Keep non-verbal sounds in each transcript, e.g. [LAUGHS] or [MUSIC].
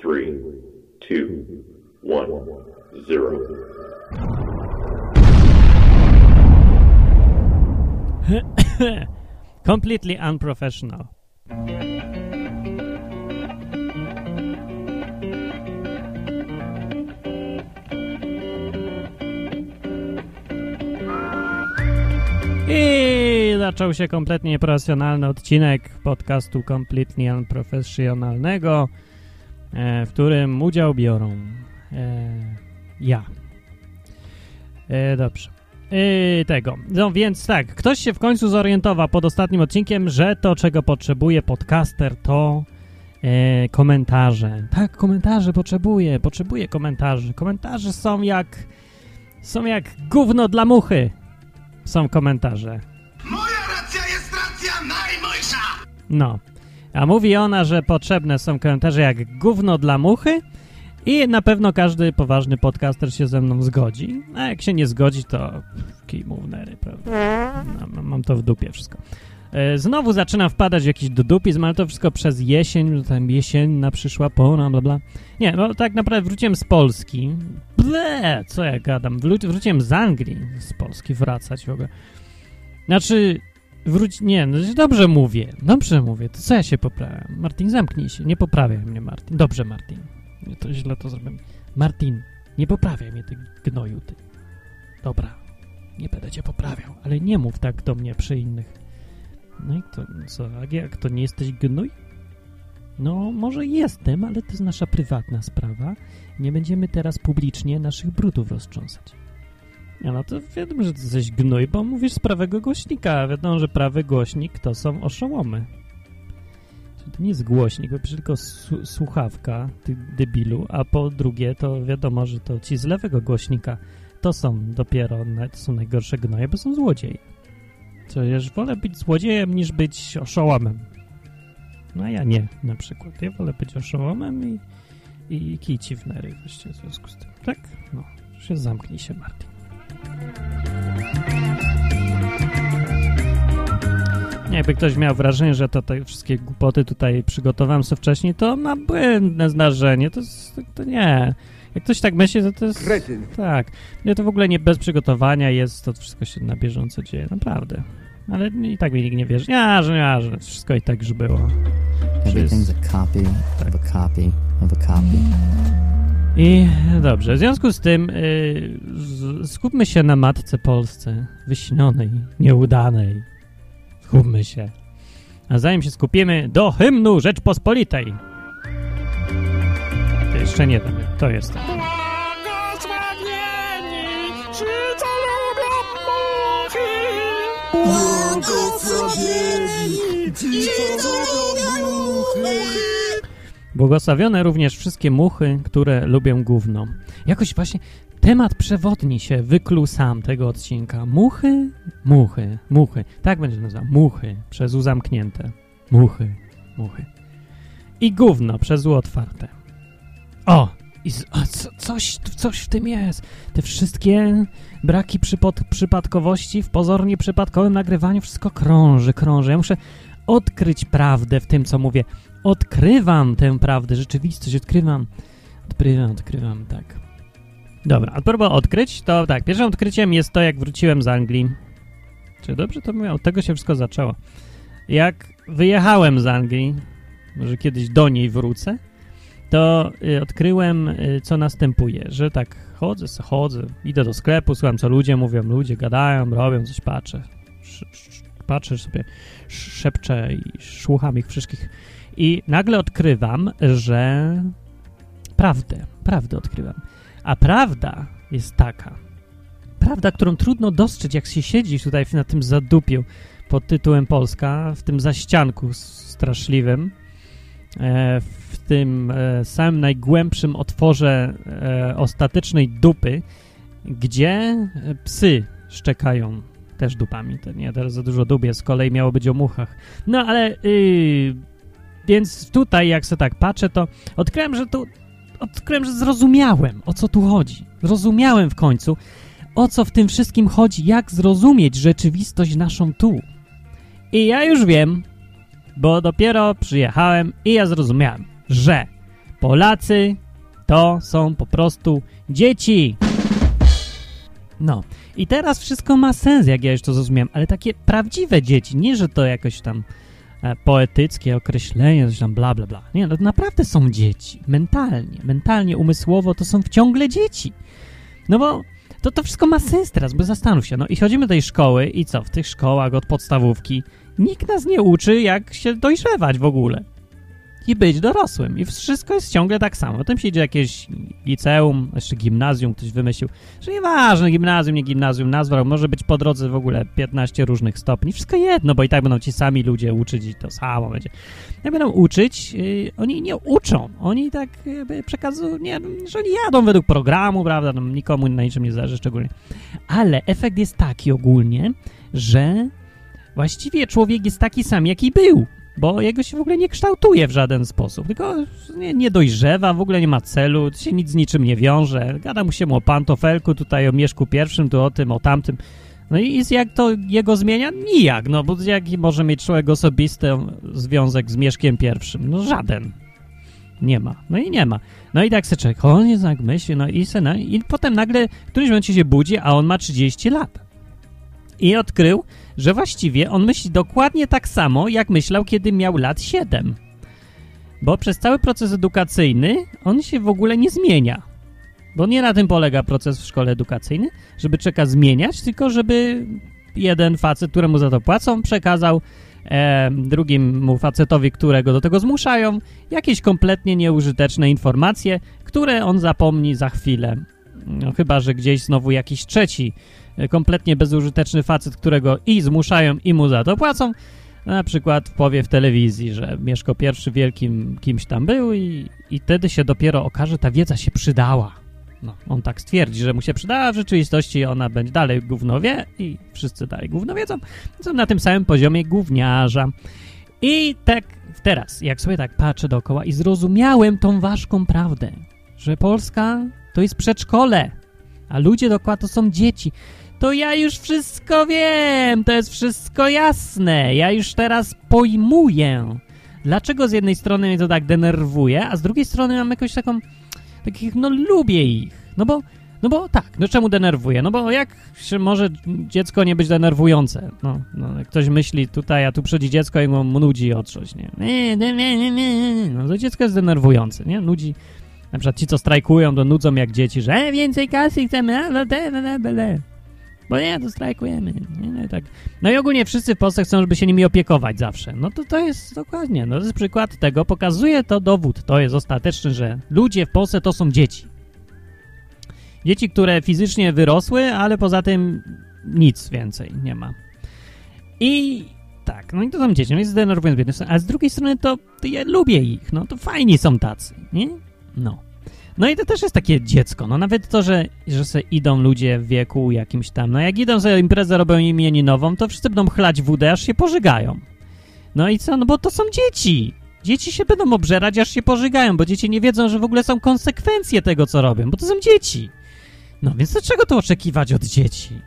three, two, one, zero. [COUGHS] Completely unprofessional. I zaczął się kompletnie nieprofesjonalny odcinek podcastu Completely Unprofessionalnego, e, w którym udział biorą e, ja. E, dobrze. E, tego. No więc tak, ktoś się w końcu zorientował pod ostatnim odcinkiem, że to, czego potrzebuje podcaster, to e, komentarze. Tak, komentarze potrzebuje, potrzebuje komentarzy. Komentarze są jak są jak gówno dla muchy. Są komentarze. Moja racja jest racja najmojsza! No. A mówi ona, że potrzebne są komentarze jak gówno dla muchy i na pewno każdy poważny podcaster się ze mną zgodzi. A jak się nie zgodzi, to kij mu w nery, prawda? No, mam to w dupie wszystko. E, Znowu zaczynam wpadać w jakiś dudupizm, ale to wszystko przez jesień, tam jesienna przyszła pora, bla bla. Nie, no tak naprawdę wróciłem z Polski. Ble, co ja gadam? Wró- Wróciłem z Anglii, z Polski wracać w ogóle. Znaczy, wróć, nie, no dobrze mówię, dobrze mówię, to co ja się poprawiam? Martin, zamknij się, nie poprawiaj mnie, Martin. Dobrze, Martin. Nie, To źle to zrobiłem. Martin, nie poprawiaj mnie, ty gnoju, ty. Dobra, nie będę cię poprawiał, ale nie mów tak do mnie przy innych. No i to, co, a jak to nie jesteś gnój? No, może jestem, ale to jest nasza prywatna sprawa. Nie będziemy teraz publicznie naszych brudów roztrząsać. Ja no to wiadomo, że ty jesteś gnój, bo mówisz z prawego głośnika, a wiadomo, że prawy głośnik to są oszołomy. To nie jest głośnik, bo tylko słuchawka, ty debilu, a po drugie to wiadomo, że to ci z lewego głośnika to są dopiero, to są najgorsze gnoje, bo są złodzieje. Przecież wolę być złodziejem niż być oszołomem. No a ja nie, na przykład. Ja wolę być oszołomem i, i kici w nery właśnie w związku z tym. Tak? No, się zamknij się, Martin. Nie, Jakby ktoś miał wrażenie, że to te wszystkie głupoty tutaj przygotowałem sobie wcześniej, to ma błędne zdarzenie. To, jest, to nie. Jak ktoś tak myśli, to to jest... Kretyn. Tak. Nie, to w ogóle nie bez przygotowania jest, to wszystko się na bieżąco dzieje, naprawdę. Ale i tak mi nikt nie wierzy. Nie, że nie, że wszystko i tak już było. Everything's a copy of a copy of a copy. I dobrze, w związku z tym y, z- skupmy się na matce Polsce, wyśnionej, nieudanej. Skupmy się. A zanim się skupimy, do hymnu Rzeczpospolitej. To jeszcze nie wiem, to jest. to. Błogosławione również wszystkie muchy, które lubią gówno. Jakoś właśnie temat przewodni się wykluł sam tego odcinka. Muchy, muchy, muchy. Tak będzie nazywał. Muchy, przez U zamknięte. Muchy, muchy. I gówno, przez U otwarte. O! I z, a co, coś, coś w tym jest. Te wszystkie braki przypod, przypadkowości w pozornie przypadkowym nagrywaniu, wszystko krąży, krąży. Ja muszę odkryć prawdę w tym, co mówię. Odkrywam tę prawdę, rzeczywistość, odkrywam. Odkrywam, odkrywam, tak. Dobra, a próba odkryć, to tak, pierwszym odkryciem jest to, jak wróciłem z Anglii. Czy dobrze to mówię? Od tego się wszystko zaczęło. Jak wyjechałem z Anglii, może kiedyś do niej wrócę, to y, odkryłem, y, co następuje, że tak chodzę, chodzę, idę do sklepu, słucham, co ludzie mówią, ludzie gadają, robią, coś patrzę. Patrzę sobie, sz, szepczę i słucham ich wszystkich. I nagle odkrywam, że prawdę, prawdę odkrywam. A prawda jest taka, prawda, którą trudno dostrzec, jak się siedzi tutaj na tym zadupiu pod tytułem Polska, w tym zaścianku straszliwym, e, w tym e, samym najgłębszym otworze e, ostatecznej dupy, gdzie psy szczekają też dupami. To nie, teraz za dużo jest, z kolei miało być o muchach. No ale yy, więc tutaj, jak sobie tak patrzę, to odkryłem, że tu odkryłem, że zrozumiałem, o co tu chodzi. Zrozumiałem w końcu, o co w tym wszystkim chodzi, jak zrozumieć rzeczywistość naszą tu. I ja już wiem, bo dopiero przyjechałem i ja zrozumiałem, że Polacy to są po prostu dzieci. No. I teraz wszystko ma sens, jak ja już to zrozumiałem, ale takie prawdziwe dzieci, nie, że to jakoś tam poetyckie określenie, coś tam bla, bla, bla. Nie, no naprawdę są dzieci. Mentalnie, mentalnie, umysłowo to są ciągle dzieci. No bo to, to wszystko ma sens teraz, bo zastanów się. No i chodzimy do tej szkoły i co? W tych szkołach od podstawówki nikt nas nie uczy, jak się dojrzewać w ogóle. I być dorosłym. I wszystko jest ciągle tak samo. Potem się idzie jakieś liceum, jeszcze gimnazjum, ktoś wymyślił, że nieważne, gimnazjum, nie gimnazjum, nazwa, może być po drodze w ogóle 15 różnych stopni. Wszystko jedno, bo i tak będą ci sami ludzie uczyć i to samo będzie. Jak będą uczyć, yy, oni nie uczą. Oni tak jakby przekazują, nie, że oni jadą według programu, prawda, no, nikomu na niczym nie zależy szczególnie. Ale efekt jest taki ogólnie, że właściwie człowiek jest taki sam, jaki był bo jego się w ogóle nie kształtuje w żaden sposób, tylko nie, nie dojrzewa, w ogóle nie ma celu, się nic z niczym nie wiąże. Gada mu się mu o pantofelku, tutaj o Mieszku pierwszym, tu o tym, o tamtym. No i jak to jego zmienia? Nijak, no bo jaki może mieć człowiek osobisty związek z Mieszkiem pierwszym? No żaden. Nie ma. No i nie ma. No i tak se człowiek, o nie tak myśli, no i se, no, i potem nagle w którymś momencie się budzi, a on ma 30 lat. I odkrył, że właściwie on myśli dokładnie tak samo, jak myślał, kiedy miał lat 7. Bo przez cały proces edukacyjny on się w ogóle nie zmienia. Bo nie na tym polega proces w szkole edukacyjnej, żeby czeka zmieniać, tylko żeby jeden facet, któremu za to płacą, przekazał e, drugiemu facetowi, którego do tego zmuszają, jakieś kompletnie nieużyteczne informacje, które on zapomni za chwilę. No, chyba, że gdzieś znowu jakiś trzeci kompletnie bezużyteczny facet, którego i zmuszają, i mu za to płacą, na przykład powie w telewizji, że Mieszko I wielkim kimś tam był i, i wtedy się dopiero okaże, ta wiedza się przydała. No, on tak stwierdzi, że mu się przydała, w rzeczywistości ona będzie dalej gówno wie i wszyscy dalej gówno wiedzą. Są na tym samym poziomie gówniarza. I tak teraz, jak sobie tak patrzę dookoła i zrozumiałem tą ważką prawdę, że Polska to jest przedszkole, a ludzie dookoła to są dzieci to ja już wszystko wiem, to jest wszystko jasne. Ja już teraz pojmuję, dlaczego z jednej strony mnie to tak denerwuje, a z drugiej strony mam jakąś taką, takich, no lubię ich. No bo, no bo tak, no czemu denerwuje? No bo jak się może dziecko nie być denerwujące? No, no jak ktoś myśli tutaj, a tu przychodzi dziecko i mu nudzi o coś, nie? No to dziecko jest denerwujące, nie? Nudzi, na przykład ci, co strajkują, to nudzą jak dzieci, że e, więcej kasy chcemy, a, bo nie, to strajkujemy. Nie, nie, tak. No i ogólnie wszyscy w Polsce chcą, żeby się nimi opiekować zawsze. No to to jest dokładnie, no to jest przykład tego, pokazuje to dowód, to jest ostateczny, że ludzie w Polsce to są dzieci. Dzieci, które fizycznie wyrosły, ale poza tym nic więcej nie ma. I tak, no i to są dzieci, no i jednej strony, a z drugiej strony to, to ja lubię ich, no to fajni są tacy, nie? No. No i to też jest takie dziecko. No nawet to, że, że idą ludzie w wieku jakimś tam, no jak idą sobie imprezę, robią imieninową, to wszyscy będą chlać wódę, aż się pożygają. No i co? No bo to są dzieci. Dzieci się będą obżerać, aż się pożygają, bo dzieci nie wiedzą, że w ogóle są konsekwencje tego, co robią, bo to są dzieci. No więc dlaczego to oczekiwać od dzieci?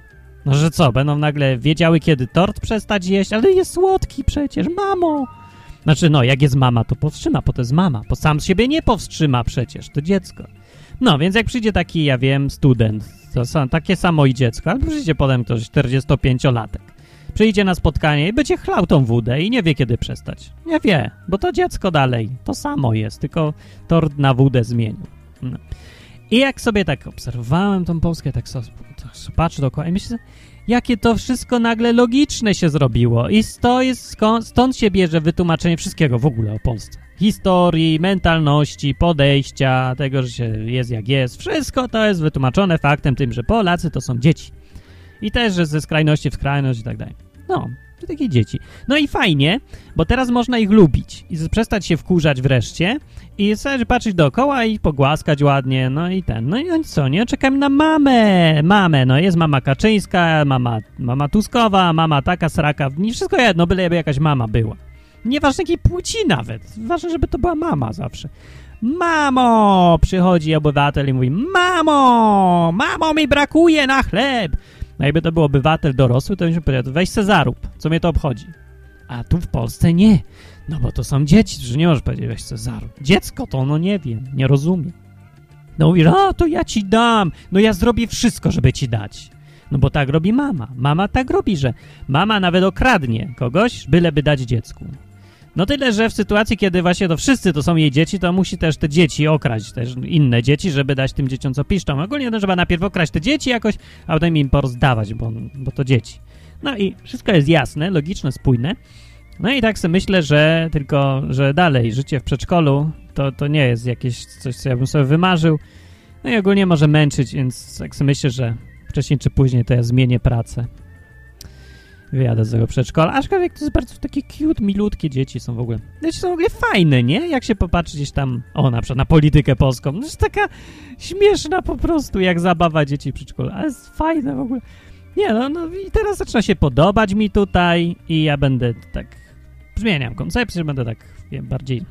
No że co, będą nagle wiedziały, kiedy tort przestać jeść, ale jest słodki przecież, mamo! Znaczy, no, jak jest mama, to powstrzyma, bo to jest mama, bo sam siebie nie powstrzyma przecież, to dziecko. No, więc jak przyjdzie taki, ja wiem, student, to sam, takie samo i dziecko, albo przyjdzie potem ktoś 45-latek, przyjdzie na spotkanie i będzie chlał tą wódę i nie wie, kiedy przestać. Nie wie, bo to dziecko dalej, to samo jest, tylko tort na wódę zmienił. No. I jak sobie tak obserwowałem tą Polskę, tak sobie, tak patrzę dookoła i myślę, jakie to wszystko nagle logiczne się zrobiło. I to jest stąd się bierze wytłumaczenie wszystkiego w ogóle o Polsce. Historii, mentalności, podejścia, tego, że się jest jak jest. Wszystko to jest wytłumaczone faktem tym, że Polacy to są dzieci. I też, że ze skrajności w skrajność i tak dalej. No, to takie dzieci. No i fajnie, bo teraz można ich lubić i przestać się wkurzać wreszcie i sobie patrzeć dookoła i pogłaskać ładnie, no i ten. No i co, nie? Czekam na mamę, mamę, no jest mama Kaczyńska, mama, mama Tuskowa, mama taka, sraka, nie wszystko jedno, byleby jakaś mama była. Nieważne jakiej płci nawet, ważne, żeby to była mama zawsze. Mamo! Przychodzi obywatel i mówi, mamo! Mamo, mi brakuje na chleb! No jakby to był obywatel dorosły, to byśmy powiedział, weź se zarób, co mnie to obchodzi. A tu w Polsce nie. No bo to są dzieci, że nie możesz powiedzieć, weź Cezaru. Dziecko to ono nie wie, nie rozumie. No mówisz, a to ja ci dam, no ja zrobię wszystko, żeby ci dać. No bo tak robi mama. Mama tak robi, że mama nawet okradnie kogoś, byleby dać dziecku. No tyle, że w sytuacji, kiedy właśnie to wszyscy to są jej dzieci, to musi też te dzieci okraść, też inne dzieci, żeby dać tym dzieciom co piszczą. Ogólnie to trzeba najpierw okraść te dzieci jakoś, a potem im porozdawać, bo, bo to dzieci. No i wszystko jest jasne, logiczne, spójne. No i tak sobie myślę, że tylko, że dalej życie w przedszkolu to, to nie jest jakieś coś, co ja bym sobie wymarzył. No i ogólnie może męczyć, więc tak sobie myślę, że wcześniej czy później to ja zmienię pracę. Wyjadę z tego przedszkola. Aczkolwiek to jest bardzo takie cute, milutkie dzieci są w ogóle. Dzieci są w ogóle fajne, nie? Jak się popatrzy gdzieś tam, o na przykład na politykę polską. No jest taka śmieszna po prostu, jak zabawa dzieci w przedszkolu. Ale jest fajne w ogóle. Nie no, no i teraz zaczyna się podobać mi tutaj i ja będę tak, zmieniam koncepcję, będę tak, wiem, bardziej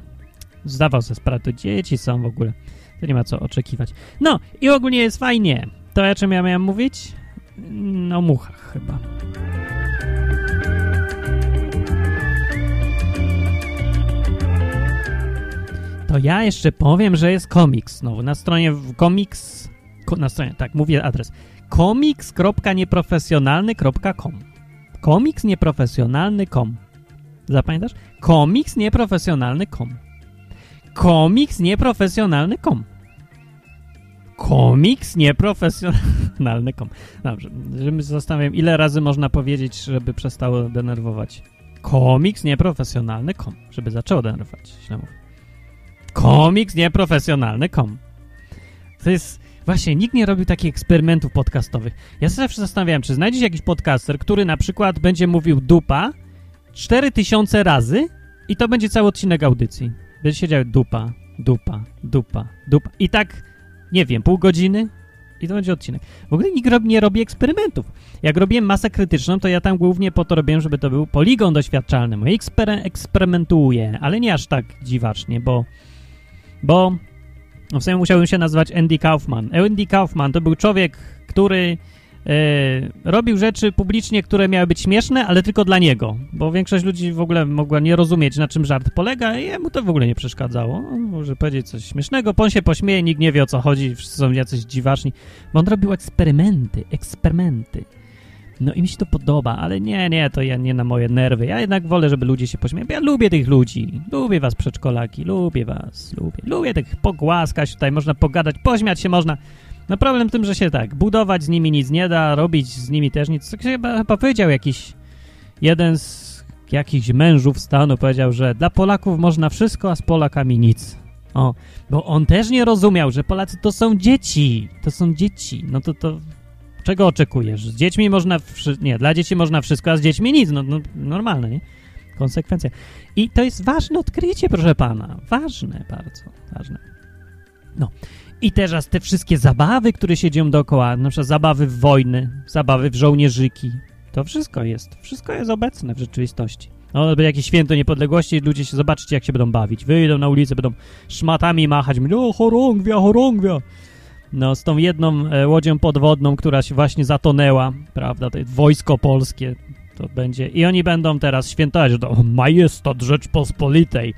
zdawał sobie sprawę, to dzieci są w ogóle. To nie ma co oczekiwać. No i ogólnie jest fajnie. To o czym ja miałem mówić? No, muchach chyba. To ja jeszcze powiem, że jest komiks znowu. Na stronie komiks... Ko, na stronie, tak, mówię adres. komiks.nieprofesjonalny.com Komiks nieprofesjonalny.com Zapamiętasz? Komiks nieprofesjonalny.com Komiks nieprofesjonalny.com Dobrze, że zastanawiam, ile razy można powiedzieć, żeby przestało denerwować. Komiks nieprofesjonalny.com Żeby zaczęło denerwować, źle mówię. Komiks nieprofesjonalny.com To jest... Właśnie, nikt nie robił takich eksperymentów podcastowych. Ja się zawsze zastanawiałem, czy znajdziesz jakiś podcaster, który na przykład będzie mówił dupa 4000 razy i to będzie cały odcinek audycji. Będzie siedział dupa, dupa, dupa, dupa. I tak, nie wiem, pół godziny i to będzie odcinek. W ogóle nikt rob, nie robi eksperymentów. Jak robiłem masę krytyczną, to ja tam głównie po to robiłem, żeby to był poligon doświadczalny. Ekspery eksperymentuję, ale nie aż tak dziwacznie, bo bo no w sumie musiałbym się nazywać Andy Kaufman. Andy Kaufman to był człowiek, który e, robił rzeczy publicznie, które miały być śmieszne, ale tylko dla niego, bo większość ludzi w ogóle mogła nie rozumieć, na czym żart polega i jemu to w ogóle nie przeszkadzało. On może powiedzieć coś śmiesznego, on się pośmieje, nikt nie wie o co chodzi, wszyscy są jacyś dziwaczni, bo on robił eksperymenty, eksperymenty. No i mi się to podoba, ale nie, nie, to ja nie na moje nerwy. Ja jednak wolę, żeby ludzie się pośmiali. Ja lubię tych ludzi. Lubię was, przedszkolaki. Lubię was. Lubię. Lubię tych pogłaskać tutaj. Można pogadać, pośmiać się można. No problem w tym, że się tak, budować z nimi nic nie da, robić z nimi też nic. Tak chyba, chyba powiedział jakiś jeden z jakichś mężów stanu, powiedział, że dla Polaków można wszystko, a z Polakami nic. O, bo on też nie rozumiał, że Polacy to są dzieci. To są dzieci. No to to Czego oczekujesz? Z dziećmi można... Nie, dla dzieci można wszystko, a z dziećmi nic. No, no normalne, nie? Konsekwencja. I to jest ważne odkrycie, proszę pana. Ważne bardzo, ważne. No. I teraz te wszystkie zabawy, które się dzieją dookoła, na przykład zabawy w wojny, zabawy w żołnierzyki, to wszystko jest, wszystko jest obecne w rzeczywistości. No, będzie jakieś święto niepodległości, ludzie się, zobaczycie, jak się będą bawić. Wyjdą na ulicę, będą szmatami machać, mówią, o, chorągwia, chorągwia. No, z tą jedną e, łodzią podwodną, która się właśnie zatonęła, prawda, to jest wojsko polskie, to będzie. I oni będą teraz świętować, że to majestat Rzeczpospolitej.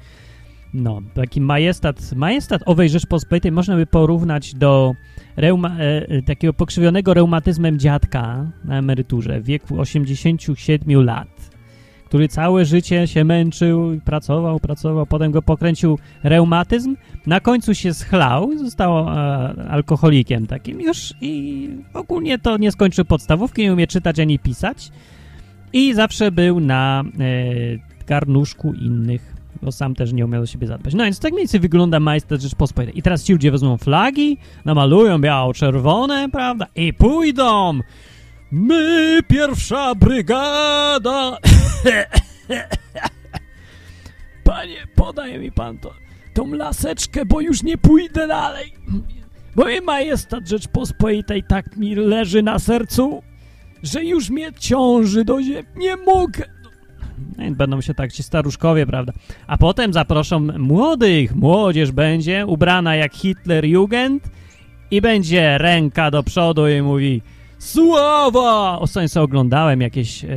No, taki majestat, majestat owej Rzeczpospolitej można by porównać do reuma, e, takiego pokrzywionego reumatyzmem dziadka na emeryturze w wieku 87 lat który całe życie się męczył, pracował, pracował, potem go pokręcił reumatyzm, na końcu się schlał, został e, alkoholikiem takim już i ogólnie to nie skończył podstawówki, nie umie czytać ani pisać i zawsze był na e, garnuszku innych, bo sam też nie umiał o siebie zadbać. No więc tak mniej więcej wygląda majster Rzeczpospolitej. I teraz ci ludzie wezmą flagi, namalują biało-czerwone, prawda, i pójdą My, pierwsza brygada! [LAUGHS] Panie, podaj mi pan to, tą laseczkę, bo już nie pójdę dalej. Bo jej majestat Rzeczpospolitej tak mi leży na sercu, że już mnie ciąży do ziemi. Nie mogę. No będą się tak ci staruszkowie, prawda? A potem zaproszą młodych. Młodzież będzie ubrana jak Hitler Jugend i będzie ręka do przodu i mówi Sława! Ostatnio sobie oglądałem jakieś e,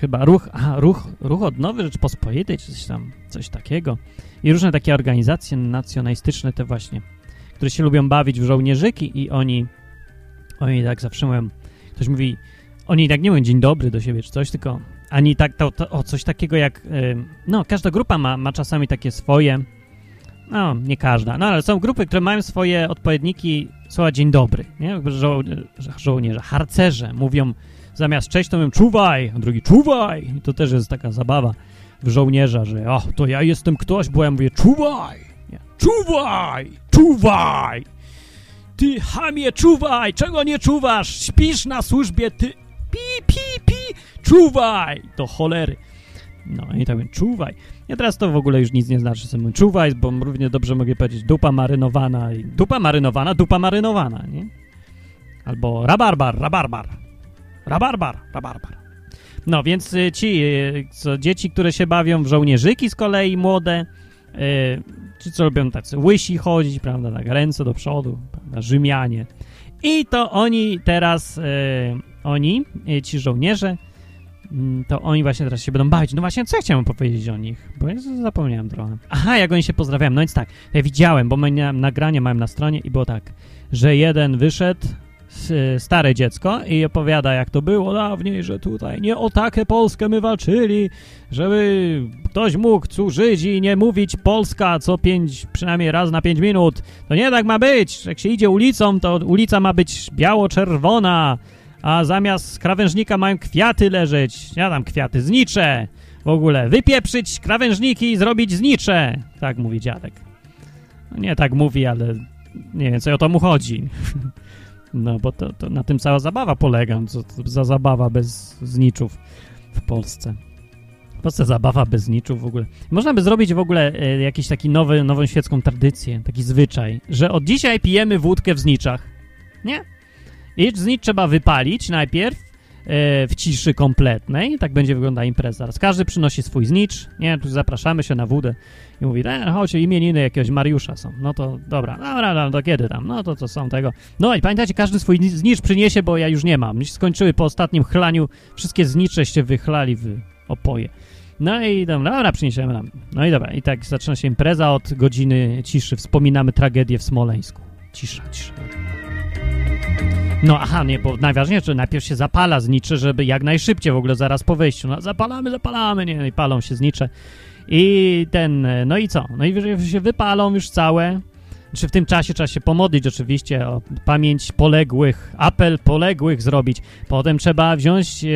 chyba ruch, aha, ruch, ruch odnowy Rzeczpospolitej, czy coś tam, coś takiego. I różne takie organizacje nacjonalistyczne te właśnie, które się lubią bawić w żołnierzyki i oni, oni tak zawsze mówią, ktoś mówi, oni tak nie mówią dzień dobry do siebie czy coś, tylko ani tak, to, to, o coś takiego jak, e, no każda grupa ma, ma czasami takie swoje, no nie każda, no ale są grupy, które mają swoje odpowiedniki słowa dzień dobry, nie? Żo żo żołnierze, harcerze mówią zamiast cześć to mówią czuwaj, a drugi czuwaj! I to też jest taka zabawa w żołnierza, że o, to ja jestem ktoś, bo ja mówię czuwaj, nie? czuwaj, czuwaj, ty chamie czuwaj, czego nie czuwasz, śpisz na służbie, ty pi, pi, pi, czuwaj, to cholery. No i tak mówię, czuwaj. Ja teraz to w ogóle już nic nie znaczy, sobie mówię, czuwaj, bo równie dobrze mogę powiedzieć dupa marynowana i dupa marynowana, dupa marynowana, nie? Albo rabarbar, rabarbar, rabarbar, rabarbar. No, więc y, ci, y, co, dzieci, które się bawią w żołnierzyki z kolei, młode, y, ci, co robią tacy łysi chodzić, prawda, tak, ręce do przodu, prawda, Rzymianie. I to oni teraz, y, oni, ci żołnierze, to oni właśnie teraz się będą bawić. No właśnie, co ja chciałem powiedzieć o nich? Bo ja zapomniałem trochę. Aha, jak oni się pozdrawiają. No więc tak, ja widziałem, bo miałem nagranie mam na stronie i było tak, że jeden wyszedł, stare dziecko i opowiada, jak to było dawniej, że tutaj nie o taką Polskę my walczyli, żeby ktoś mógł tu żyć i nie mówić Polska co pięć, przynajmniej raz na pięć minut. To nie tak ma być. Jak się idzie ulicą, to ulica ma być biało-czerwona, a zamiast krawężnika mają kwiaty leżeć. Ja tam kwiaty, znicze. W ogóle wypieprzyć krawężniki i zrobić znicze. Tak mówi dziadek. No nie tak mówi, ale nie wiem, co o to mu chodzi. [LAUGHS] No, bo to, to na tym cała zabawa polega. Co to za zabawa bez zniczów w Polsce. W Polsce zabawa bez zniczów w ogóle. Można by zrobić w ogóle e, jakiś taki nowy, nową świecką tradycję, taki zwyczaj, że od dzisiaj pijemy wódkę w zniczach. Nie? I znicz trzeba wypalić najpierw e, w ciszy kompletnej. Tak będzie wyglądała impreza. Każdy przynosi swój znicz. Nie, tu zapraszamy się na wódę i mówi, e, chodź, imieniny jakiegoś Mariusza są. No to dobra, dobra, dobra, to kiedy tam? No to co są tego. No i pamiętajcie, każdy swój ni- znicz przyniesie, bo ja już nie mam. Się skończyły po ostatnim chlaniu, wszystkie zniczeście wychlali w opoje. No i dobra, dobra, przyniesiemy nam. No i dobra, i tak zaczyna się impreza od godziny ciszy. Wspominamy tragedię w Smoleńsku. Cisza, cisza. No aha, nie, bo najważniejsze, najpierw się zapala znicze, żeby jak najszybciej w ogóle zaraz po wejściu. No zapalamy, zapalamy, nie, no i palą się znicze. I ten, no i co? No i się wypalą już całe. Czy w tym czasie trzeba się pomodlić oczywiście o pamięć poległych, apel poległych zrobić. Potem trzeba wziąć, e,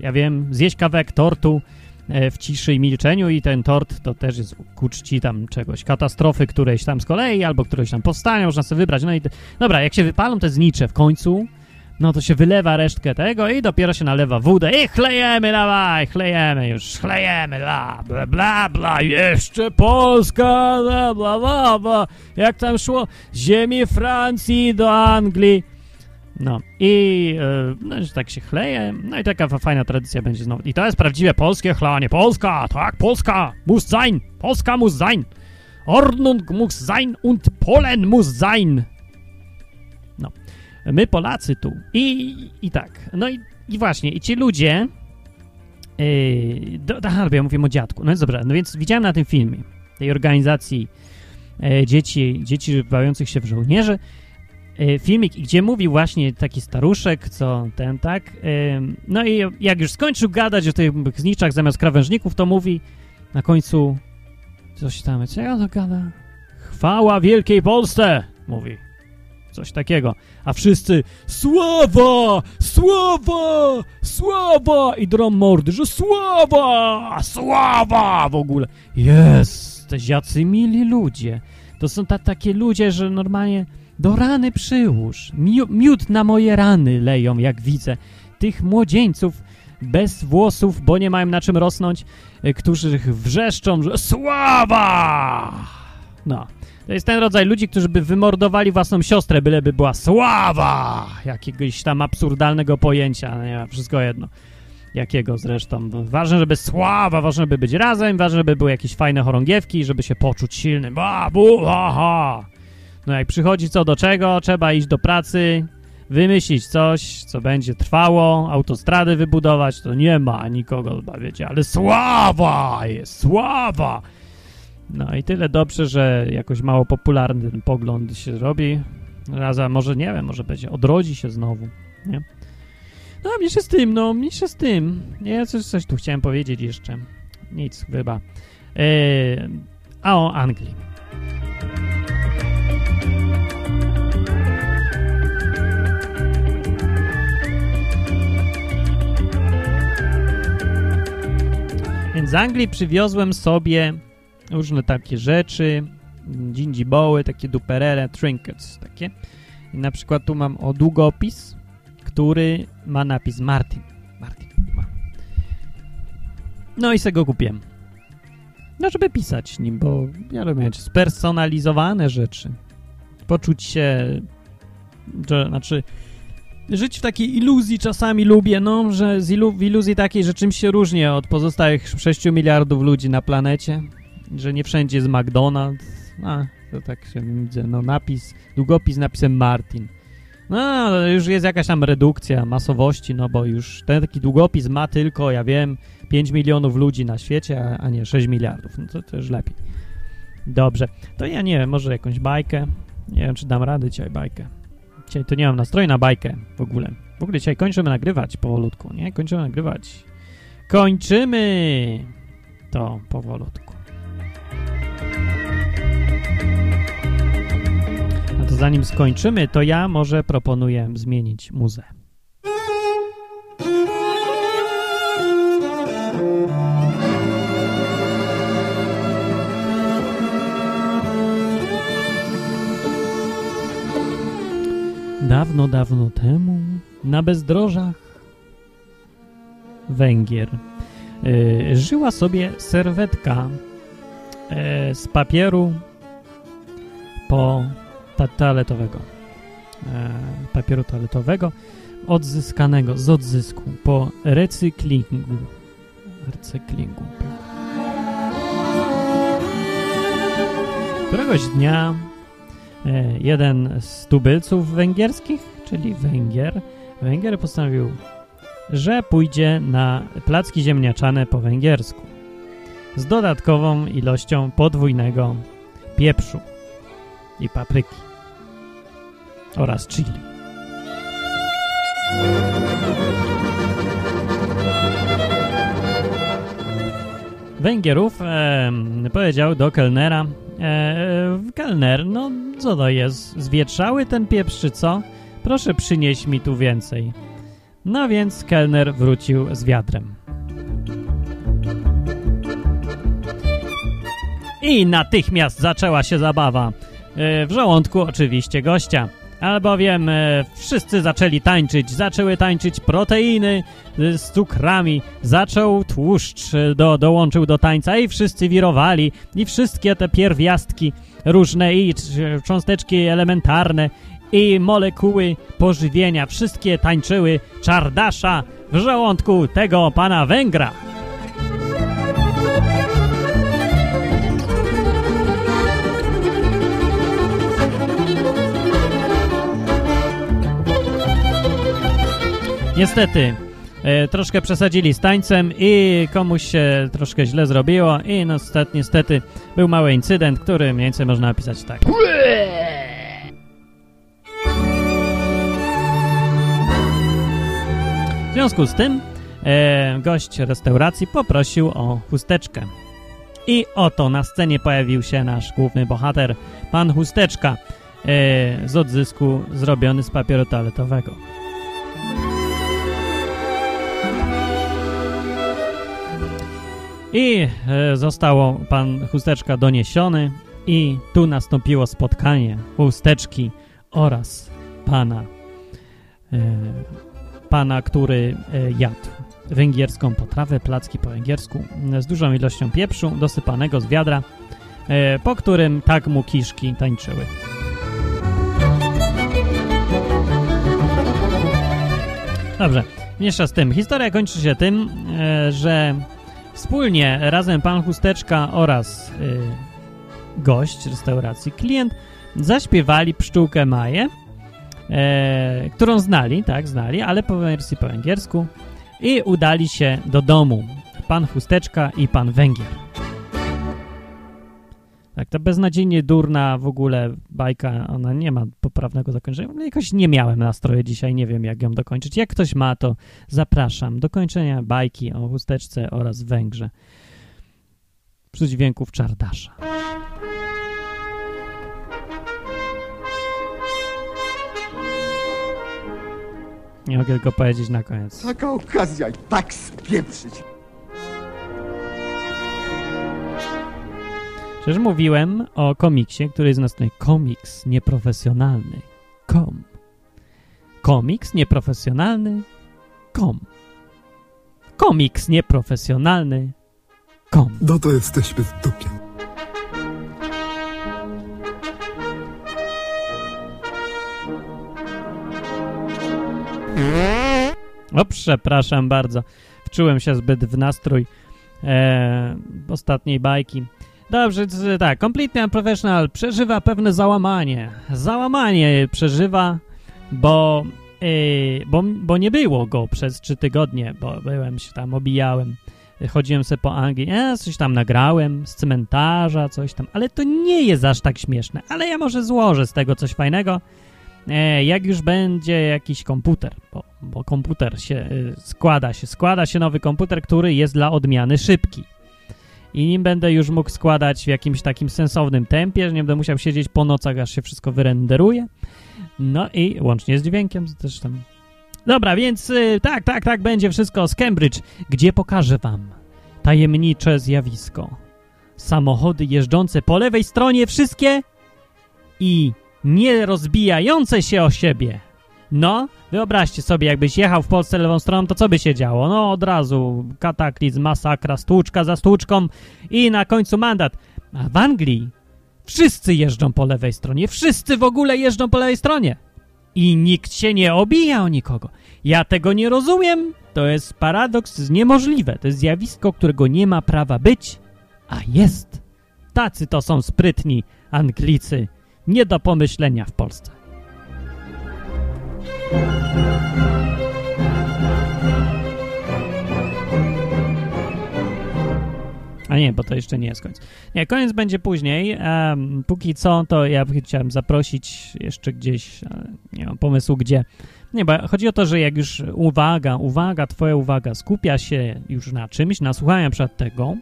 ja wiem, zjeść kawałek tortu w ciszy i milczeniu i ten tort to też jest ku czci tam czegoś, katastrofy którejś tam z kolei albo którejś tam powstania, można sobie wybrać. No i dobra, jak się wypalą te znicze w końcu, no to się wylewa resztkę tego i dopiero się nalewa wódę i chlejemy, dawaj, chlejemy już, chlejemy, bla, bla, bla, bla, jeszcze Polska, bla, bla, bla, bla, jak tam szło, ziemi Francji do Anglii, no i e, no, że tak się chleje, no i taka fa- fajna tradycja będzie znowu. I to jest prawdziwe polskie chlanie. Polska, tak, Polska muss sein, Polska muss sein, Ordnung muss sein und Polen muss sein. No, my Polacy tu. I, i tak, no i, i właśnie, i ci ludzie, yy, do, [LAUGHS] aha, ja mówię o dziadku, no jest dobrze, no więc widziałem na tym filmie, tej organizacji e, dzieci, dzieci bawiących się w żołnierzy, filmik, gdzie mówił właśnie taki staruszek, co ten, tak, ym, no i jak już skończył gadać o tych zniczach zamiast krawężników, to mówi na końcu coś tam, co ja to gada? Chwała Wielkiej Polsce, mówi. Coś takiego. A wszyscy sława, sława, sława i drą mordy, że sława, sława w ogóle. Jest, jacy mili ludzie. To są ta, takie ludzie, że normalnie do rany przyłóż. Miód na moje rany leją, jak widzę. Tych młodzieńców bez włosów, bo nie mają na czym rosnąć, y, którzy wrzeszczą, że sława! No. To jest ten rodzaj ludzi, którzy by wymordowali własną siostrę, byleby była sława! Jakiegoś tam absurdalnego pojęcia, no nie ma, wszystko jedno. Jakiego zresztą. No, Ważne, żeby sława, ważne, żeby być razem, ważne, żeby były jakieś fajne chorągiewki, żeby się poczuć silnym. Ba, bu, aha! No jak przychodzi co do czego, trzeba iść do pracy, wymyślić coś, co będzie trwało, autostrady wybudować, to nie ma nikogo, wiecie, ale sława jest, sława! No i tyle dobrze, że jakoś mało popularny ten pogląd się robi. Raza, może nie wiem, może będzie, odrodzi się znowu, nie? No, mniejsza z tym, no, mniejsza z tym. Ja coś, coś tu chciałem powiedzieć jeszcze. Nic, chyba. Eee, a o Anglii. Więc z Anglii przywiozłem sobie różne takie rzeczy, dżindziboły, takie duperele, trinkets takie. I na przykład tu mam o długopis, który ma napis Martin. Martin. Ma. No i sobie go kupiłem. No, żeby pisać nim, bo ja lubię mieć spersonalizowane rzeczy. Poczuć się, że, znaczy żyć w takiej iluzji czasami lubię, no, że z ilu w iluzji takiej, że czymś się różni od pozostałych 6 miliardów ludzi na planecie, że nie wszędzie jest McDonald's, a, to tak się widzę, no, napis, długopis napisem Martin. No, już jest jakaś tam redukcja masowości, no bo już ten taki długopis ma tylko, ja wiem, 5 milionów ludzi na świecie, a, a nie 6 miliardów. No to też lepiej. Dobrze, to ja nie wiem, może jakąś bajkę. Nie wiem, czy dam radę dzisiaj bajkę. Dzisiaj to nie mam nastroju na bajkę w ogóle. W ogóle dzisiaj kończymy nagrywać powolutku, nie? Kończymy nagrywać. Kończymy to powolutku. A to zanim skończymy, to ja może proponuję zmienić muzę. Dawno, dawno temu na bezdrożach Węgier y, żyła sobie serwetka y, z papieru po ta toaletowego. Y, papieru toaletowego odzyskanego z odzysku po recyklingu. Recyklingu. Któregoś dnia jeden z tubylców węgierskich, czyli Węgier, Węgier postanowił, że pójdzie na placki ziemniaczane po węgiersku z dodatkową ilością podwójnego pieprzu i papryki oraz chili. Węgierów e, powiedział do kelnera, e, kelner, no co to jest, zwietrzały ten pieprz czy co? Proszę przynieść mi tu więcej. No więc kelner wrócił z wiadrem. I natychmiast zaczęła się zabawa. E, w żołądku oczywiście gościa albowiem e, wszyscy zaczęli tańczyć. Zaczęły tańczyć proteiny e, z cukrami, zaczął tłuszcz, e, do, dołączył do tańca i wszyscy wirowali i wszystkie te pierwiastki różne i cząsteczki elementarne i molekuły pożywienia, wszystkie tańczyły czardasza w żołądku tego pana Węgra. Niestety, e, troszkę przesadzili z tańcem i komuś się troszkę źle zrobiło i no, niestety, był mały incydent, który mniej więcej można opisać tak. W związku z tym e, gość restauracji poprosił o chusteczkę. I oto na scenie pojawił się nasz główny bohater, pan Chusteczka, e, z odzysku zrobiony z papieru toaletowego. I e, zostało pan Chusteczka doniesiony i tu nastąpiło spotkanie Chusteczki oraz pana, e, pana, który e, jadł węgierską potrawę, placki po węgiersku z dużą ilością pieprzu dosypanego z wiadra, e, po którym tak mu kiszki tańczyły. Dobrze, mniejsza z tym. Historia kończy się tym, e, że Wspólnie razem pan Chusteczka oraz y, gość restauracji, klient, zaśpiewali pszczółkę Maję e, którą znali, tak, znali, ale po wersji po angielsku i udali się do domu. Pan Chusteczka i pan Węgier. Tak, ta beznadziejnie durna w ogóle bajka, ona nie ma poprawnego zakończenia. No, Jakoś nie miałem nastroju dzisiaj, nie wiem jak ją dokończyć. Jak ktoś ma, to zapraszam do kończenia bajki o chusteczce oraz węgrze. Przy dźwięków czardasza. Nie mogę tylko powiedzieć na koniec. Taka okazja i tak spieprzyć. Przecież mówiłem o komiksie, który jest na stronie komiks nieprofesjonalny. Com. Komiks nieprofesjonalny. Com. Komiks nieprofesjonalny. Com. No to jesteśmy w dupie. O, przepraszam bardzo. Wczułem się zbyt w nastrój e, ostatniej bajki. Dobrze, tak. Completely Unprofessional przeżywa pewne załamanie. Załamanie przeżywa, bo, e, bo, bo nie było go przez trzy tygodnie, bo byłem się tam, obijałem. Chodziłem sobie po Anglii, ja coś tam nagrałem z cmentarza, coś tam, ale to nie jest aż tak śmieszne. Ale ja może złożę z tego coś fajnego, e, jak już będzie jakiś komputer, bo, bo komputer się y, składa się, składa się nowy komputer, który jest dla odmiany szybki. I nim będę już mógł składać w jakimś takim sensownym tempie, że nie będę musiał siedzieć po nocach, aż się wszystko wyrenderuje. No i łącznie z dźwiękiem też tam. Dobra, więc y, tak, tak, tak, będzie wszystko z Cambridge, gdzie pokażę wam tajemnicze zjawisko. Samochody jeżdżące po lewej stronie wszystkie i nie rozbijające się o siebie. No, wyobraźcie sobie, jakbyś jechał w Polsce lewą stroną, to co by się działo? No, od razu kataklizm, masakra, stłuczka za stłuczką i na końcu mandat. A w Anglii wszyscy jeżdżą po lewej stronie, wszyscy w ogóle jeżdżą po lewej stronie. I nikt się nie obija o nikogo. Ja tego nie rozumiem. To jest paradoks niemożliwe. To jest zjawisko, którego nie ma prawa być, a jest. Tacy to są sprytni Anglicy. Nie do pomyślenia w Polsce. A nie, bo to jeszcze nie jest koniec. Nie, koniec będzie później. Em, póki co, to ja chciałem zaprosić jeszcze gdzieś, ale nie mam pomysłu gdzie. Nie, bo chodzi o to, że jak już uwaga, uwaga, twoja uwaga skupia się już na czymś, na słuchaniu przykład tego,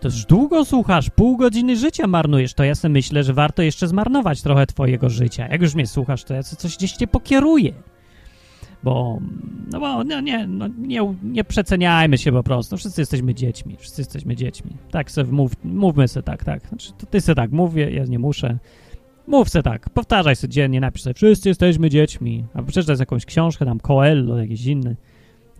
to już długo słuchasz, pół godziny życia marnujesz, to ja sobie myślę, że warto jeszcze zmarnować trochę twojego życia. Jak już mnie słuchasz, to ja co- coś gdzieś cię pokieruję. Bo, no bo no nie, no nie, nie przeceniajmy się po prostu. Wszyscy jesteśmy dziećmi, wszyscy jesteśmy dziećmi. Tak se mów, mówmy se tak, tak. Znaczy, to ty se tak mówię, ja nie muszę. Mów se tak, powtarzaj sobie dziennie, napisz sobie, wszyscy jesteśmy dziećmi. Albo przeczytaj jakąś książkę, tam Coelho, jakiś inny.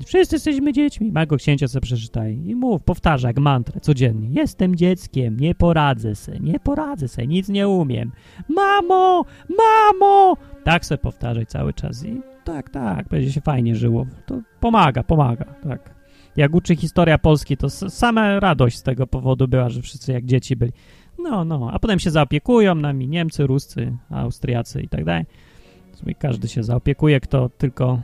Wszyscy jesteśmy dziećmi. Małego księcia sobie przeczytaj i mów, powtarzaj jak mantrę codziennie. Jestem dzieckiem, nie poradzę se, nie poradzę se, nic nie umiem. Mamo, mamo! Tak sobie powtarzaj cały czas i tak, tak, będzie się fajnie żyło. To pomaga, pomaga, tak. Jak uczy historia Polski, to sama radość z tego powodu była, że wszyscy jak dzieci byli. No, no, a potem się zaopiekują nami Niemcy, Ruscy, Austriacy i tak dalej. Każdy się zaopiekuje, kto tylko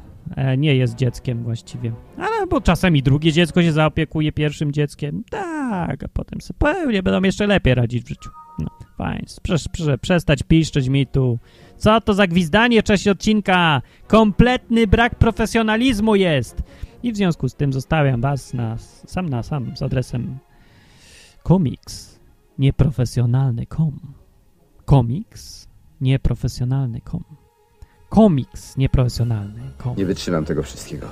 nie jest dzieckiem właściwie. Ale bo czasem i drugie dziecko się zaopiekuje pierwszym dzieckiem. Tak, a potem sobie pewnie będą jeszcze lepiej radzić w życiu. No, fajnie. Prze, prze, przestać piszczeć mi tu. Co to za gwizdanie w czasie odcinka? Kompletny brak profesjonalizmu jest. I w związku z tym zostawiam was na, sam na sam z adresem komiks nieprofesjonalny.com komiks nieprofesjonalny.com komiks nieprofesjonalny.com Nie wytrzymam tego wszystkiego.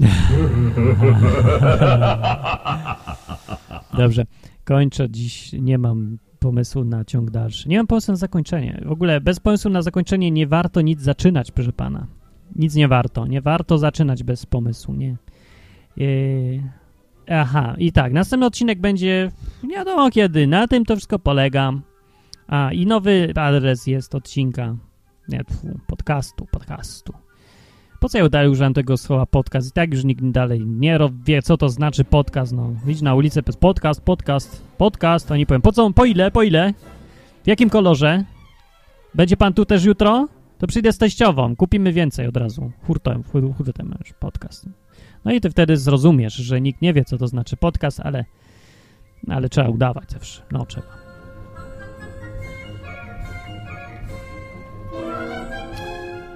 [LAUGHS] Dobrze, kończę dziś. Nie mam pomysłu na ciąg dalszy. Nie mam pomysłu na zakończenie. W ogóle bez pomysłu na zakończenie nie warto nic zaczynać, proszę pana. Nic nie warto. Nie warto zaczynać bez pomysłu, nie. Yy, aha, i tak, następny odcinek będzie nie wiadomo kiedy. Na tym to wszystko polega. A, i nowy adres jest odcinka, nie, tfu, podcastu, podcastu. Po co ja dalej używam tego słowa podcast? I tak już nikt dalej nie wie, co to znaczy podcast. No, idź na ulicę, podcast, podcast, podcast. Oni powiem, po co, po ile, po ile? W jakim kolorze? Będzie pan tu też jutro? To przyjdę z teściową, kupimy więcej od razu. Hurtem, hur- hurtem już podcast. No i ty wtedy zrozumiesz, że nikt nie wie, co to znaczy podcast, ale, ale trzeba udawać zawsze. No, trzeba.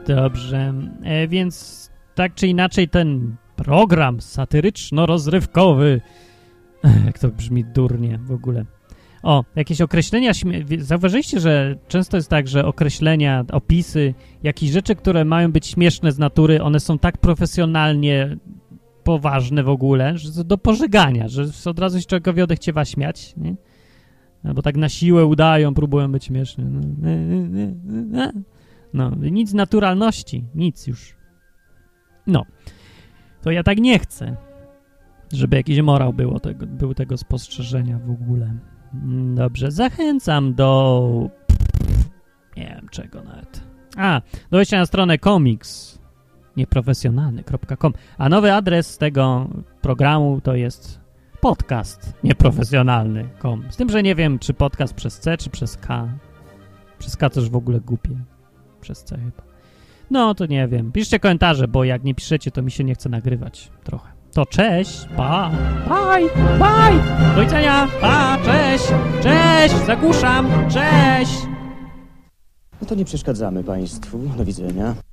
Dobrze, e, więc tak czy inaczej ten program satyryczno-rozrywkowy, [LAUGHS] jak to brzmi durnie w ogóle. O, jakieś określenia, zauważyliście, że często jest tak, że określenia, opisy, jakieś rzeczy, które mają być śmieszne z natury, one są tak profesjonalnie poważne w ogóle, że do pożegania, że od razu się człowiekowi odechciewa śmiać, nie? Albo tak na siłę udają, próbują być śmieszne. No, no, nic naturalności, nic już. No, to ja tak nie chcę, żeby jakiś morał było tego, był tego spostrzeżenia w ogóle. Mm, Dobrze, zachęcam do... Nie wiem czego nawet. A, do wejścia na stronę komiks nieprofesjonalny.com. A nowy adres tego programu to jest podcast nieprofesjonalny.com. Z tym, że nie wiem, czy podcast przez C, czy przez K. Przez K już w ogóle głupie. Przez C chyba. No, to nie wiem. Piszcie komentarze, bo jak nie piszecie, to mi się nie chce nagrywać trochę. To cześć, pa, bye, bye, do widzenia, pa, cześć, cześć, zagłuszam, cześć. No to nie przeszkadzamy Państwu. Do widzenia.